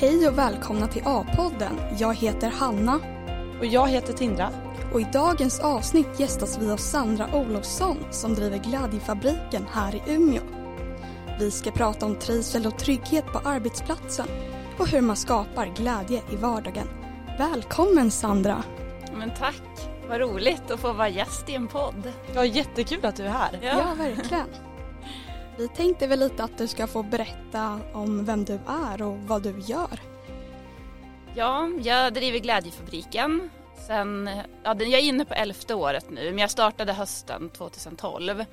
Hej och välkomna till A-podden. Jag heter Hanna Och jag heter Tindra. och i dagens avsnitt gästas vi av Sandra Olofsson som driver Glädjefabriken här i Umeå. Vi ska prata om trivsel och trygghet på arbetsplatsen och hur man skapar glädje i vardagen. Välkommen Sandra! Men tack, vad roligt att få vara gäst i en podd. Ja, jättekul att du är här. Ja, verkligen. Vi tänkte väl lite att du ska få berätta om vem du är och vad du gör. Ja, jag driver Glädjefabriken. Sen, ja, jag är inne på elfte året nu, men jag startade hösten 2012.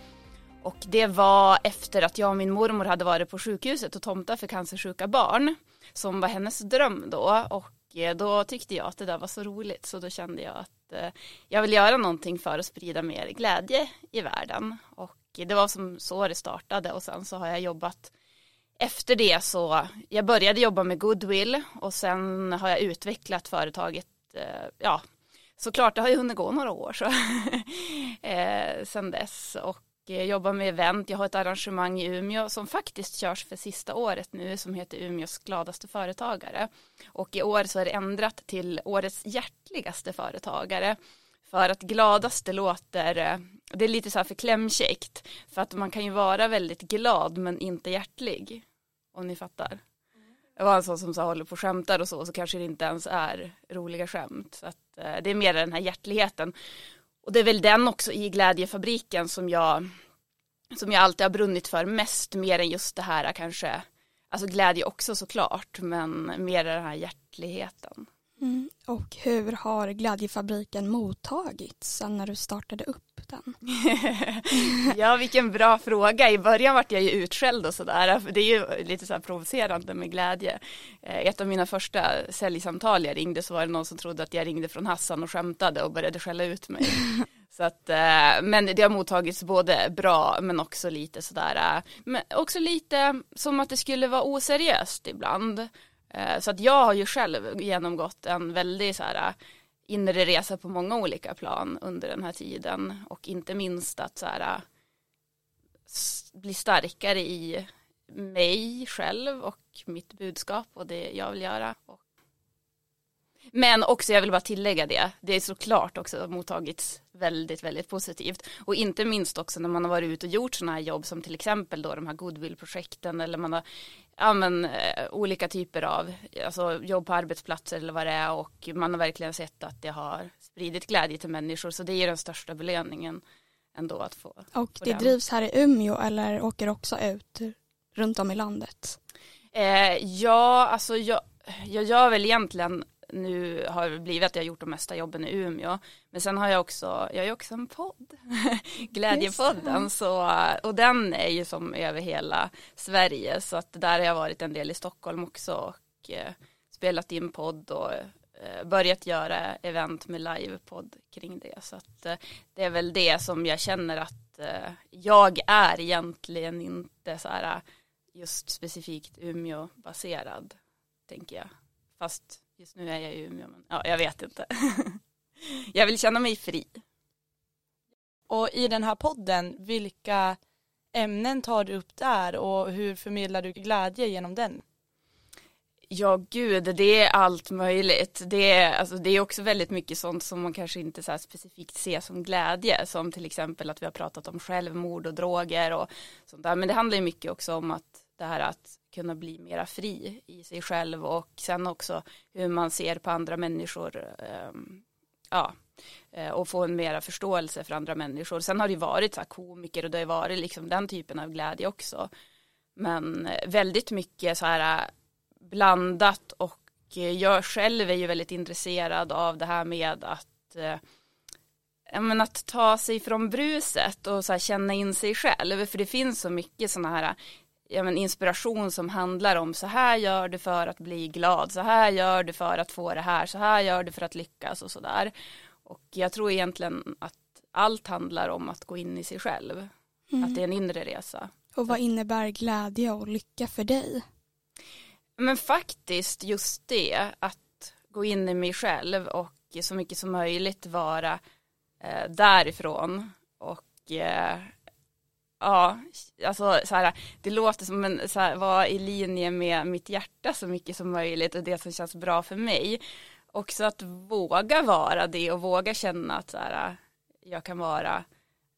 Och det var efter att jag och min mormor hade varit på sjukhuset och tomta för cancersjuka barn. Som var hennes dröm då. Och eh, då tyckte jag att det där var så roligt så då kände jag att eh, jag vill göra någonting för att sprida mer glädje i världen. Och det var som så det startade och sen så har jag jobbat efter det så, jag började jobba med goodwill och sen har jag utvecklat företaget, eh, ja, såklart det har ju hunnit gå några år så, eh, sen dess och eh, jobbar med event, jag har ett arrangemang i Umeå som faktiskt körs för sista året nu som heter Umeås gladaste företagare. Och i år så är det ändrat till årets hjärtligaste företagare för att gladaste låter, eh, det är lite så här för klämkäckt för att man kan ju vara väldigt glad men inte hjärtlig om ni fattar. Jag var en sån som så håller på och skämtar och så, så kanske det inte ens är roliga skämt. Så att, eh, det är mer den här hjärtligheten. Och det är väl den också i Glädjefabriken som jag, som jag alltid har brunnit för mest, mer än just det här kanske, alltså glädje också såklart, men mer den här hjärtligheten. Mm. Och hur har Glädjefabriken mottagits sen när du startade upp den? ja, vilken bra fråga. I början vart jag ju utskälld och sådär. Det är ju lite så här provocerande med glädje. Eh, Ett av mina första säljsamtal jag ringde så var det någon som trodde att jag ringde från Hassan och skämtade och började skälla ut mig. Så att, eh, men det har mottagits både bra men också lite sådär, eh, men också lite som att det skulle vara oseriöst ibland. Eh, så att jag har ju själv genomgått en väldigt så här eh, inre resa på många olika plan under den här tiden och inte minst att så här, eh, bli starkare i mig själv och mitt budskap och det jag vill göra. Men också, jag vill bara tillägga det, det är såklart också mottagits väldigt, väldigt positivt. Och inte minst också när man har varit ute och gjort sådana här jobb som till exempel då de här goodwill-projekten eller man har ja, men, eh, olika typer av alltså, jobb på arbetsplatser eller vad det är och man har verkligen sett att det har spridit glädje till människor så det är den största belöningen ändå att få. Och det den. drivs här i Umeå eller åker också ut runt om i landet? Eh, ja, alltså jag, jag gör väl egentligen nu har det blivit att jag har gjort de mesta jobben i Umeå. Men sen har jag också, jag har ju också en podd, Glädjepodden. Så, och den är ju som över hela Sverige. Så att där har jag varit en del i Stockholm också och eh, spelat in podd och eh, börjat göra event med livepodd kring det. Så att eh, det är väl det som jag känner att eh, jag är egentligen inte så här just specifikt Umeå-baserad, tänker jag. Fast just nu är jag i Umeå, men ja, jag vet inte. jag vill känna mig fri. Och i den här podden, vilka ämnen tar du upp där och hur förmedlar du glädje genom den? Ja, gud, det är allt möjligt. Det är, alltså, det är också väldigt mycket sånt som man kanske inte så specifikt ser som glädje, som till exempel att vi har pratat om självmord och droger och sånt där. Men det handlar ju mycket också om att det här att kunna bli mera fri i sig själv och sen också hur man ser på andra människor. Ehm, ja, eh, och få en mera förståelse för andra människor. Sen har det ju varit så här komiker och det har ju varit liksom den typen av glädje också. Men eh, väldigt mycket så här eh, blandat och jag själv är ju väldigt intresserad av det här med att ja, men att ta sig från bruset och så här känna in sig själv. För det finns så mycket sådana här ja, men inspiration som handlar om så här gör du för att bli glad, så här gör du för att få det här, så här gör du för att lyckas och sådär. Och jag tror egentligen att allt handlar om att gå in i sig själv. Att det är en inre resa. Och vad innebär glädje och lycka för dig? Men faktiskt just det, att gå in i mig själv och så mycket som möjligt vara eh, därifrån och eh, ja, alltså så här, det låter som en, så här, var i linje med mitt hjärta så mycket som möjligt och det som känns bra för mig. Också att våga vara det och våga känna att så här, jag kan vara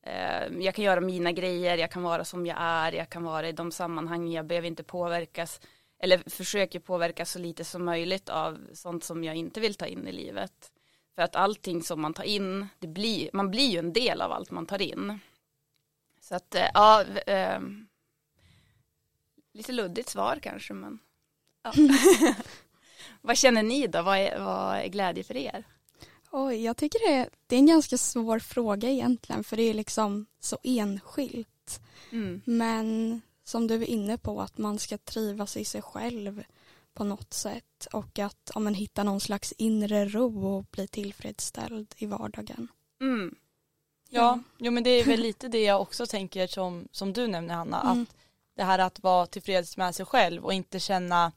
eh, jag kan göra mina grejer, jag kan vara som jag är, jag kan vara i de sammanhang jag behöver inte påverkas eller försöker påverka så lite som möjligt av sånt som jag inte vill ta in i livet. För att allting som man tar in, det blir, man blir ju en del av allt man tar in. Så att, eh, ja, eh, lite luddigt svar kanske, men ja. Vad känner ni då? Vad är, vad är glädje för er? Oj, jag tycker det är, det är en ganska svår fråga egentligen för det är liksom så enskilt. Mm. Men som du är inne på att man ska trivas i sig själv på något sätt och att ja, men, hitta någon slags inre ro och bli tillfredsställd i vardagen. Mm. Ja, jo, men det är väl lite det jag också tänker som, som du nämner Hanna, mm. att det här att vara tillfreds med sig själv och inte känna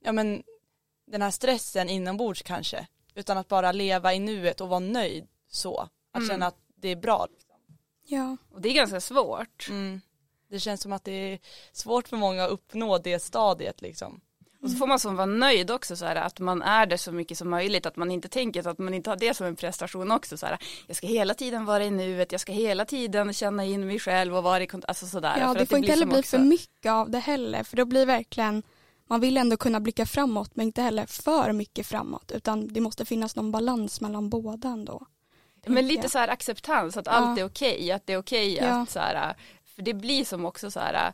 ja, men, den här stressen inombords kanske, utan att bara leva i nuet och vara nöjd så, att mm. känna att det är bra. Liksom. Ja, och det är ganska svårt. Mm. Det känns som att det är svårt för många att uppnå det stadiet liksom. Och så får man som vara nöjd också så här att man är det så mycket som möjligt att man inte tänker att man inte har det som en prestation också så här jag ska hela tiden vara i nuet jag ska hela tiden känna in mig själv och vara i kontakt alltså sådär. Ja det får inte heller bli också... för mycket av det heller för då blir verkligen man vill ändå kunna blicka framåt men inte heller för mycket framåt utan det måste finnas någon balans mellan båda ändå. Men lite så här acceptans att allt är okej, okay, att det är okej okay ja. att så här för det blir som också så här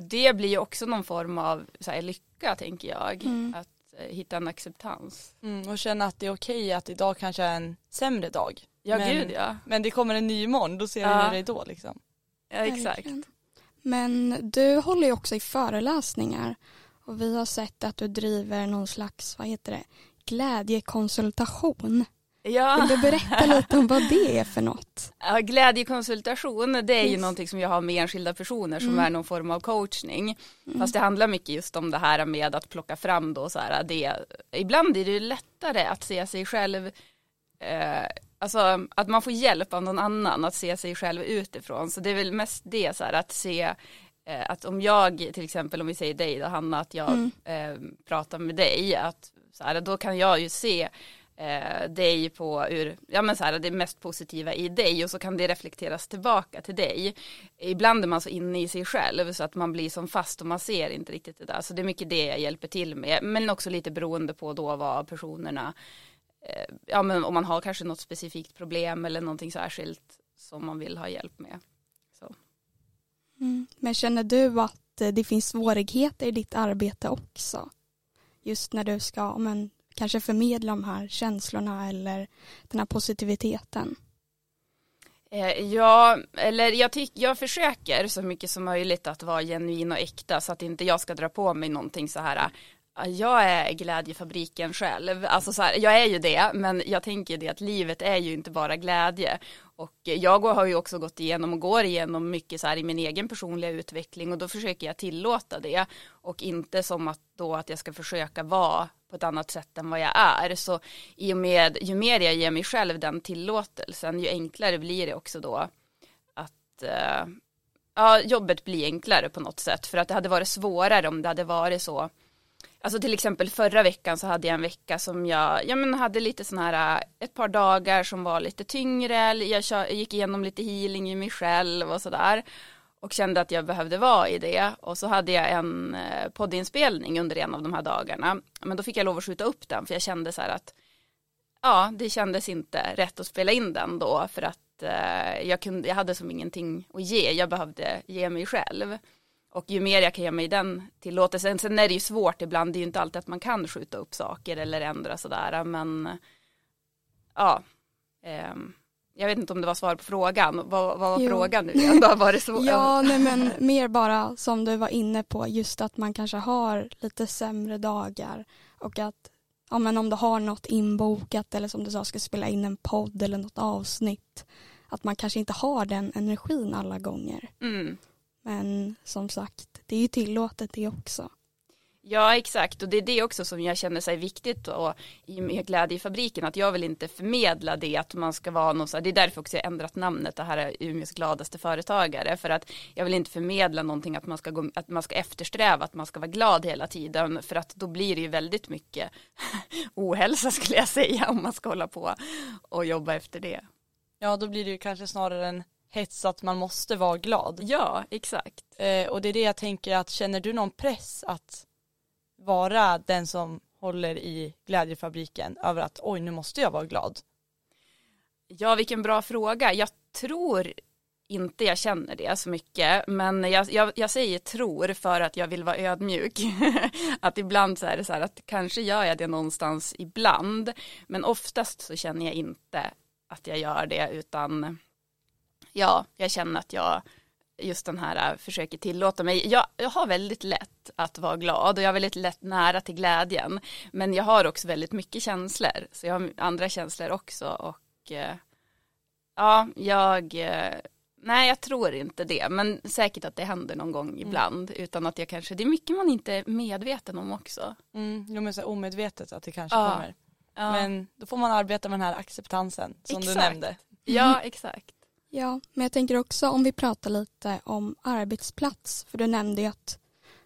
det blir ju också någon form av så här, lycka tänker jag. Mm. Att eh, hitta en acceptans. Mm, och känna att det är okej att idag kanske är en sämre dag. Ja men, gud ja. Men det kommer en ny imorgon, då ser ja. du det då liksom. Ja exakt. Men du håller ju också i föreläsningar och vi har sett att du driver någon slags, vad heter det, glädjekonsultation. Ja. Vill du berätta lite om vad det är för något? Ja, glädjekonsultation det är yes. ju någonting som jag har med enskilda personer som mm. är någon form av coachning. Mm. Fast det handlar mycket just om det här med att plocka fram då så här det. Ibland är det ju lättare att se sig själv eh, Alltså att man får hjälp av någon annan att se sig själv utifrån. Så det är väl mest det så här att se eh, att om jag till exempel om vi säger dig då Hanna att jag mm. eh, pratar med dig att så här, då kan jag ju se eh, dig på ur, ja men så här, det mest positiva i dig och så kan det reflekteras tillbaka till dig. Ibland är man så inne i sig själv så att man blir som fast och man ser inte riktigt det där. Så det är mycket det jag hjälper till med. Men också lite beroende på då vad personerna, eh, ja men om man har kanske något specifikt problem eller någonting särskilt som man vill ha hjälp med. Så. Mm. Men känner du att eh, det finns svårigheter i ditt arbete också? Just när du ska men, kanske förmedla de här känslorna eller den här positiviteten? Eh, ja, eller jag, tyck, jag försöker så mycket som möjligt att vara genuin och äkta så att inte jag ska dra på mig någonting så här ah, jag är glädjefabriken själv, alltså så här, jag är ju det, men jag tänker det att livet är ju inte bara glädje. Och jag har ju också gått igenom och går igenom mycket så här i min egen personliga utveckling och då försöker jag tillåta det och inte som att då att jag ska försöka vara på ett annat sätt än vad jag är. Så i och med, ju mer jag ger mig själv den tillåtelsen, ju enklare blir det också då att eh, ja, jobbet blir enklare på något sätt. För att det hade varit svårare om det hade varit så Alltså till exempel förra veckan så hade jag en vecka som jag, ja men hade lite sån här, eh, ett par dagar som var lite tyngre, jag gick igenom lite healing i mig själv och sådär. Och kände att jag behövde vara i det. Och så hade jag en eh, poddinspelning under en av de här dagarna. Men då fick jag lov att skjuta upp den för jag kände så här att, ja det kändes inte rätt att spela in den då för att eh, jag, kunde, jag hade som ingenting att ge, jag behövde ge mig själv. Och ju mer jag kan ge mig den tillåtelsen, sen är det ju svårt ibland, det är ju inte alltid att man kan skjuta upp saker eller ändra sådär, men ja, eh, jag vet inte om det var svar på frågan, vad, vad var jo. frågan nu igen? Var det så? ja, nej men mer bara som du var inne på, just att man kanske har lite sämre dagar och att ja, men om du har något inbokat eller som du sa ska spela in en podd eller något avsnitt, att man kanske inte har den energin alla gånger. Mm. Men som sagt, det är ju tillåtet det också. Ja exakt och det är det också som jag känner sig viktigt och i med glädjefabriken att jag vill inte förmedla det att man ska vara någon så här, det är därför också jag ändrat namnet det här är Umeås gladaste företagare för att jag vill inte förmedla någonting att man ska gå, att man ska eftersträva att man ska vara glad hela tiden för att då blir det ju väldigt mycket ohälsa skulle jag säga om man ska hålla på och jobba efter det. Ja då blir det ju kanske snarare en hets att man måste vara glad. Ja exakt. Eh, och det är det jag tänker att känner du någon press att vara den som håller i glädjefabriken över att oj nu måste jag vara glad? Ja vilken bra fråga. Jag tror inte jag känner det så mycket men jag, jag, jag säger tror för att jag vill vara ödmjuk. att ibland så är det så här att kanske gör jag det någonstans ibland men oftast så känner jag inte att jag gör det utan ja, jag känner att jag just den här äh, försöker tillåta mig. Jag, jag har väldigt lätt att vara glad och jag har väldigt lätt nära till glädjen. Men jag har också väldigt mycket känslor. Så jag har andra känslor också och eh, ja, jag eh, Nej, jag tror inte det, men säkert att det händer någon gång mm. ibland mm. utan att jag kanske, det är mycket man inte är medveten om också. Mm, jo men så omedvetet att det kanske ja. kommer. Ja. Men då får man arbeta med den här acceptansen som exakt. du nämnde. Ja, exakt. Ja, men jag tänker också om vi pratar lite om arbetsplats, för du nämnde ju att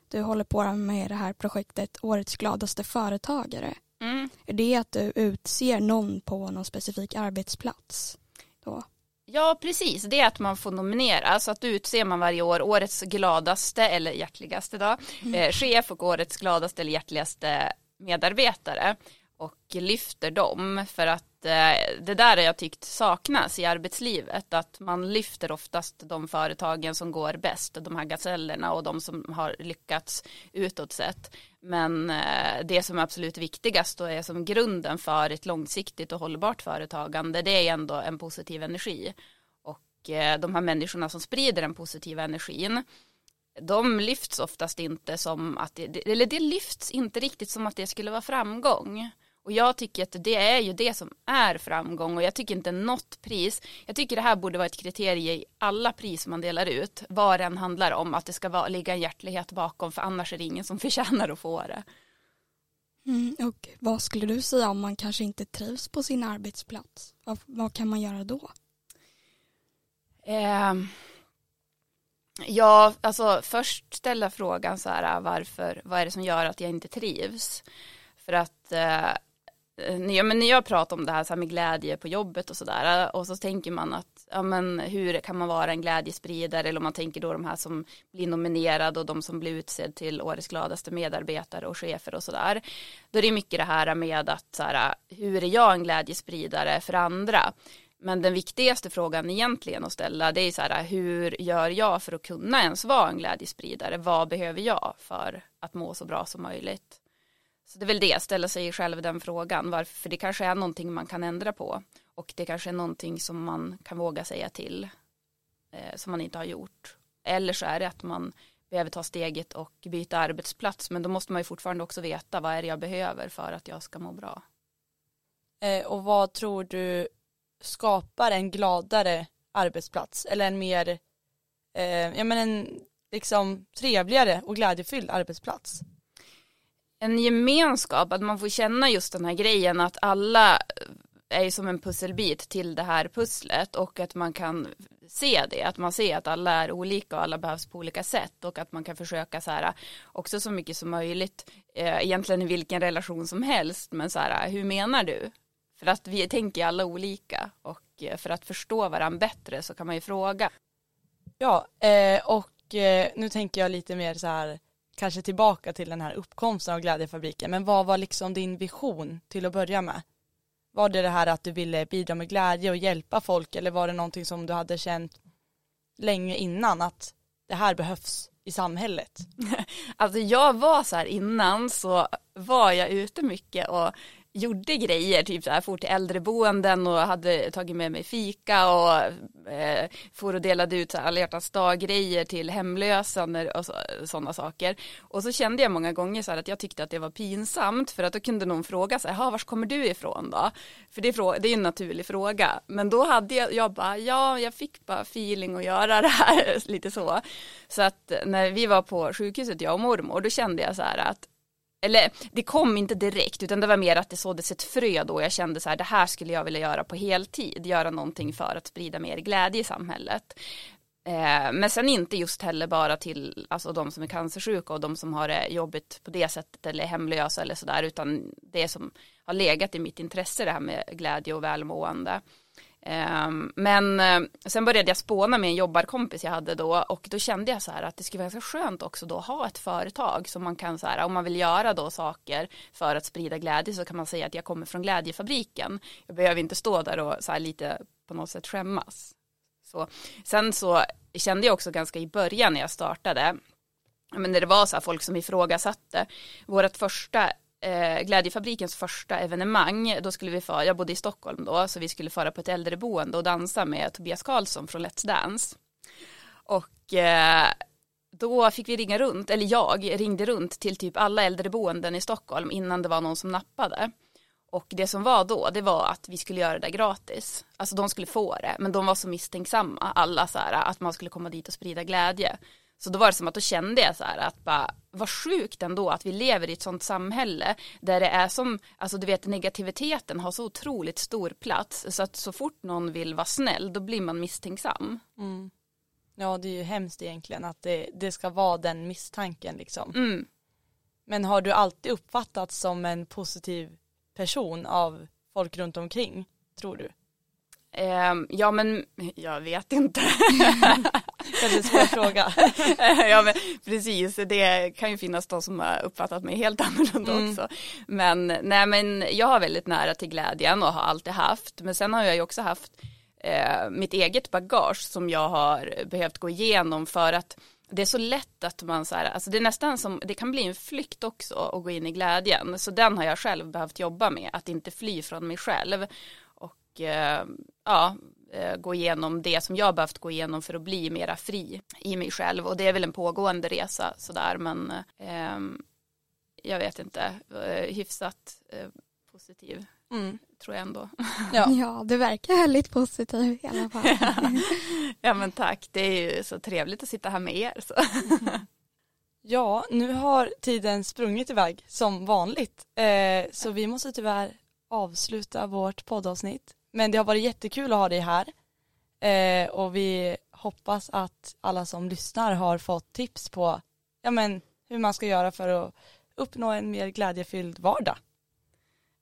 du håller på med det här projektet Årets gladaste företagare. Mm. Är det att du utser någon på någon specifik arbetsplats? Då? Ja, precis. Det är att man får nominera. Så att utser man varje år årets gladaste eller hjärtligaste då, mm. eh, chef och årets gladaste eller hjärtligaste medarbetare och lyfter dem. För att eh, det där har jag tyckt saknas i arbetslivet. Att man lyfter oftast de företagen som går bäst. De här gazellerna och de som har lyckats utåt sett. Men eh, det som är absolut viktigast och är som grunden för ett långsiktigt och hållbart företagande det är ändå en positiv energi. Och eh, de här människorna som sprider den positiva energin de lyfts oftast inte som att det, eller det lyfts inte riktigt som att det skulle vara framgång och jag tycker att det är ju det som är framgång och jag tycker inte något pris, jag tycker det här borde vara ett kriterie i alla pris man delar ut, vad den handlar om, att det ska vara, ligga en hjärtlighet bakom för annars är det ingen som förtjänar att få det. Mm, och vad skulle du säga om man kanske inte trivs på sin arbetsplats? Vad, vad kan man göra då? Eh, ja, alltså först ställa frågan så här varför, vad är det som gör att jag inte trivs? För att eh, Eh, ja, men när jag pratar om det här, så här med glädje på jobbet och sådär eh, och så tänker man att ja, men hur kan man vara en glädjespridare? Eller om man tänker då de här som blir nominerade och de som blir utsedd till årets gladaste medarbetare och chefer och sådär. Då är det mycket det här med att så här, eh, hur är jag en glädjespridare för andra? Men den viktigaste frågan egentligen att ställa det är så här hur gör jag för att kunna ens vara en glädjespridare? Vad behöver jag för att må så bra som möjligt? Så det är väl det, ställa sig själv den frågan, varför, för det kanske är någonting man kan ändra på och det kanske är någonting som man kan våga säga till eh, som man inte har gjort. Eller så är det att man behöver ta steget och byta arbetsplats men då måste man ju fortfarande också veta vad är det jag behöver för att jag ska må bra. Eh, och vad tror du skapar en gladare arbetsplats eller en mer, eh, ja men en liksom trevligare och glädjefylld arbetsplats? En gemenskap, att man får känna just den här grejen att alla eh, är som en pusselbit till det här pusslet och att man kan se det, att man ser att alla är olika och alla behövs på olika sätt och att man kan försöka så här också så mycket som möjligt eh, egentligen i vilken relation som helst men så här hur menar du? För att vi tänker alla olika och eh, för att förstå varandra bättre så kan man ju fråga. Ja, eh, och eh, nu tänker jag lite mer så här kanske tillbaka till den här uppkomsten av Glädjefabriken, men vad var liksom din vision till att börja med? Var det det här att du ville bidra med glädje och hjälpa folk eller var det någonting som du hade känt länge innan att det här behövs i samhället? Alltså jag var så här innan så var jag ute mycket och gjorde grejer, typ så här, for till äldreboenden och hade tagit med mig fika och eh, for och delade ut alla hjärtans dag-grejer till hemlösa och sådana saker. Och så kände jag många gånger så här att jag tyckte att det var pinsamt för att då kunde någon fråga så här, var kommer du ifrån då? För det är, det är en naturlig fråga. Men då hade jag, jag bara, ja, jag fick bara feeling att göra det här, lite så. Så att när vi var på sjukhuset, jag och mormor, då kände jag så här att eller det kom inte direkt utan det var mer att det såddes ett frö då jag kände så här det här skulle jag vilja göra på heltid, göra någonting för att sprida mer glädje i samhället. Eh, men sen inte just heller bara till alltså, de som är cancersjuka och de som har det jobbigt på det sättet eller hemlösa eller sådär utan det som har legat i mitt intresse det här med glädje och välmående. Ehm, men eh, sen började jag spåna med en jobbarkompis jag hade då och då kände jag så här att det skulle vara ganska skönt också då att ha ett företag som man kan så här om man vill göra då saker för att sprida glädje så kan man säga att jag kommer från glädjefabriken. Jag behöver inte stå där och så här lite på något sätt skämmas. Så, sen så kände jag också ganska i början när jag startade men när det var så här folk som ifrågasatte vårt första eh, Glädjefabrikens första evenemang, då skulle vi fara, jag bodde i Stockholm då, så vi skulle fara på ett äldreboende och dansa med Tobias Karlsson från Let's Dance. Och eh, då fick vi ringa runt, eller jag ringde runt till typ alla äldreboenden i Stockholm innan det var någon som nappade. Och det som var då, det var att vi skulle göra det gratis. Alltså de skulle få det, men de var så misstänksamma, alla så här, att man skulle komma dit och sprida glädje. Så då var det som att då kände jag så här att bara vad sjukt ändå att vi lever i ett sånt samhälle där det är som, alltså du vet negativiteten har så otroligt stor plats så att så fort någon vill vara snäll då blir man misstänksam. Mm. Ja det är ju hemskt egentligen att det, det ska vara den misstanken liksom. Mm. Men har du alltid uppfattats som en positiv person av folk runt omkring, tror du? Um, ja men jag vet inte. Kanske en svår fråga. ja men precis, det kan ju finnas de som har uppfattat mig helt annorlunda mm. också. Men nej men jag har väldigt nära till glädjen och har alltid haft. Men sen har jag ju också haft eh, mitt eget bagage som jag har behövt gå igenom för att det är så lätt att man så här, alltså det är nästan som, det kan bli en flykt också att gå in i glädjen. Så den har jag själv behövt jobba med, att inte fly från mig själv. Och eh, ja, eh, gå igenom det som jag behövt gå igenom för att bli mera fri i mig själv. Och det är väl en pågående resa sådär, men eh, jag vet inte, eh, hyfsat eh, positiv. Mm. Tror jag ändå. Ja. ja, du verkar väldigt positiv i alla fall. ja, men tack. Det är ju så trevligt att sitta här med er. Så. ja, nu har tiden sprungit iväg som vanligt. Eh, så vi måste tyvärr avsluta vårt poddavsnitt. Men det har varit jättekul att ha dig här. Eh, och vi hoppas att alla som lyssnar har fått tips på ja, men, hur man ska göra för att uppnå en mer glädjefylld vardag.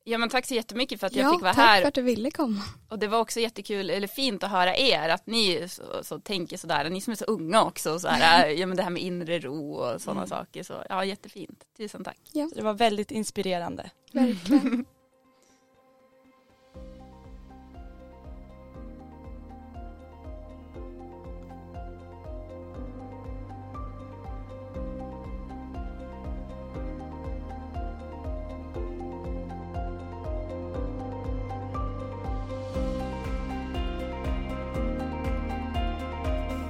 Ja men tack så jättemycket för att jag fick vara här. Ja tack för att du ville komma. Och det var också jättekul, eller fint att höra er, att ni så, så tänker sådär, ni som är så unga också, så här, ja men det här med inre ro och sådana mm. saker. Så ja, jättefint. Tusen tack. Ja. Så det var väldigt inspirerande. Verkligen.